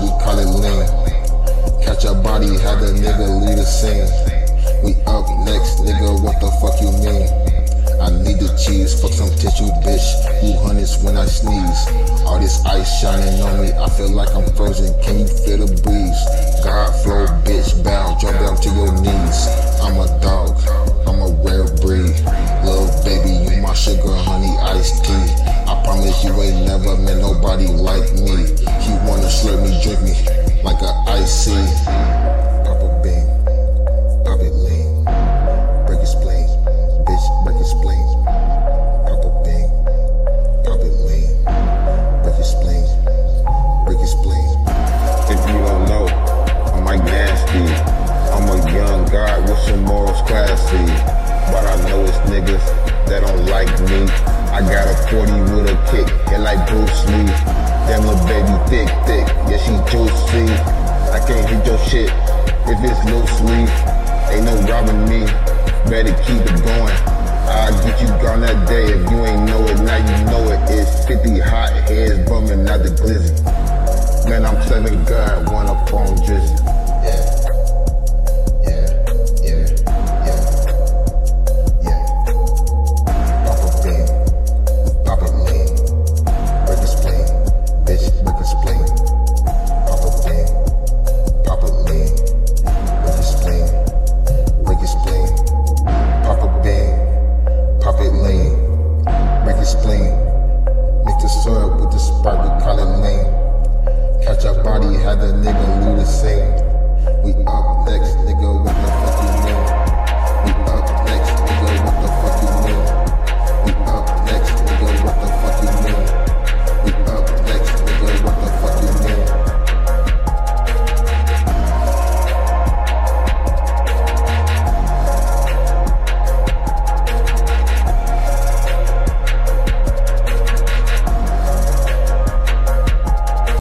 we call it lean. Catch a body, had the nigga lead the scene. We up next, nigga, what the fuck you mean? I need the cheese, fuck some tissue, bitch. Blue hundreds when I sneeze. All this ice shining on me, I feel like I'm frozen. Can you feel the breeze? God flow, bitch, bow, jump down to your knees. I'm a dog, I'm a rare breed. Little baby, you my sugar, honey, iced tea. I promise you ain't never met nobody like me. He wanna me, drink me like a icy. Pop a bean, pop it lean, break his spleen, bitch, break his spleen. Pop a bean, pop it lean, break his spleen, break his spleen. If you don't know, I'm like nasty. I'm a young guy with some morals classy. But I know it's niggas that don't like me. I got a 40 with a kick, baby thick, thick, yeah she juicy. I can't hit your shit if it's loosely. Ain't no robbing me, better keep it going. I'll get you gone that day if you ain't know it, now you know it. It's 50 hot heads bumming out the glizzy. Man, I'm serving God, one up on drizzy.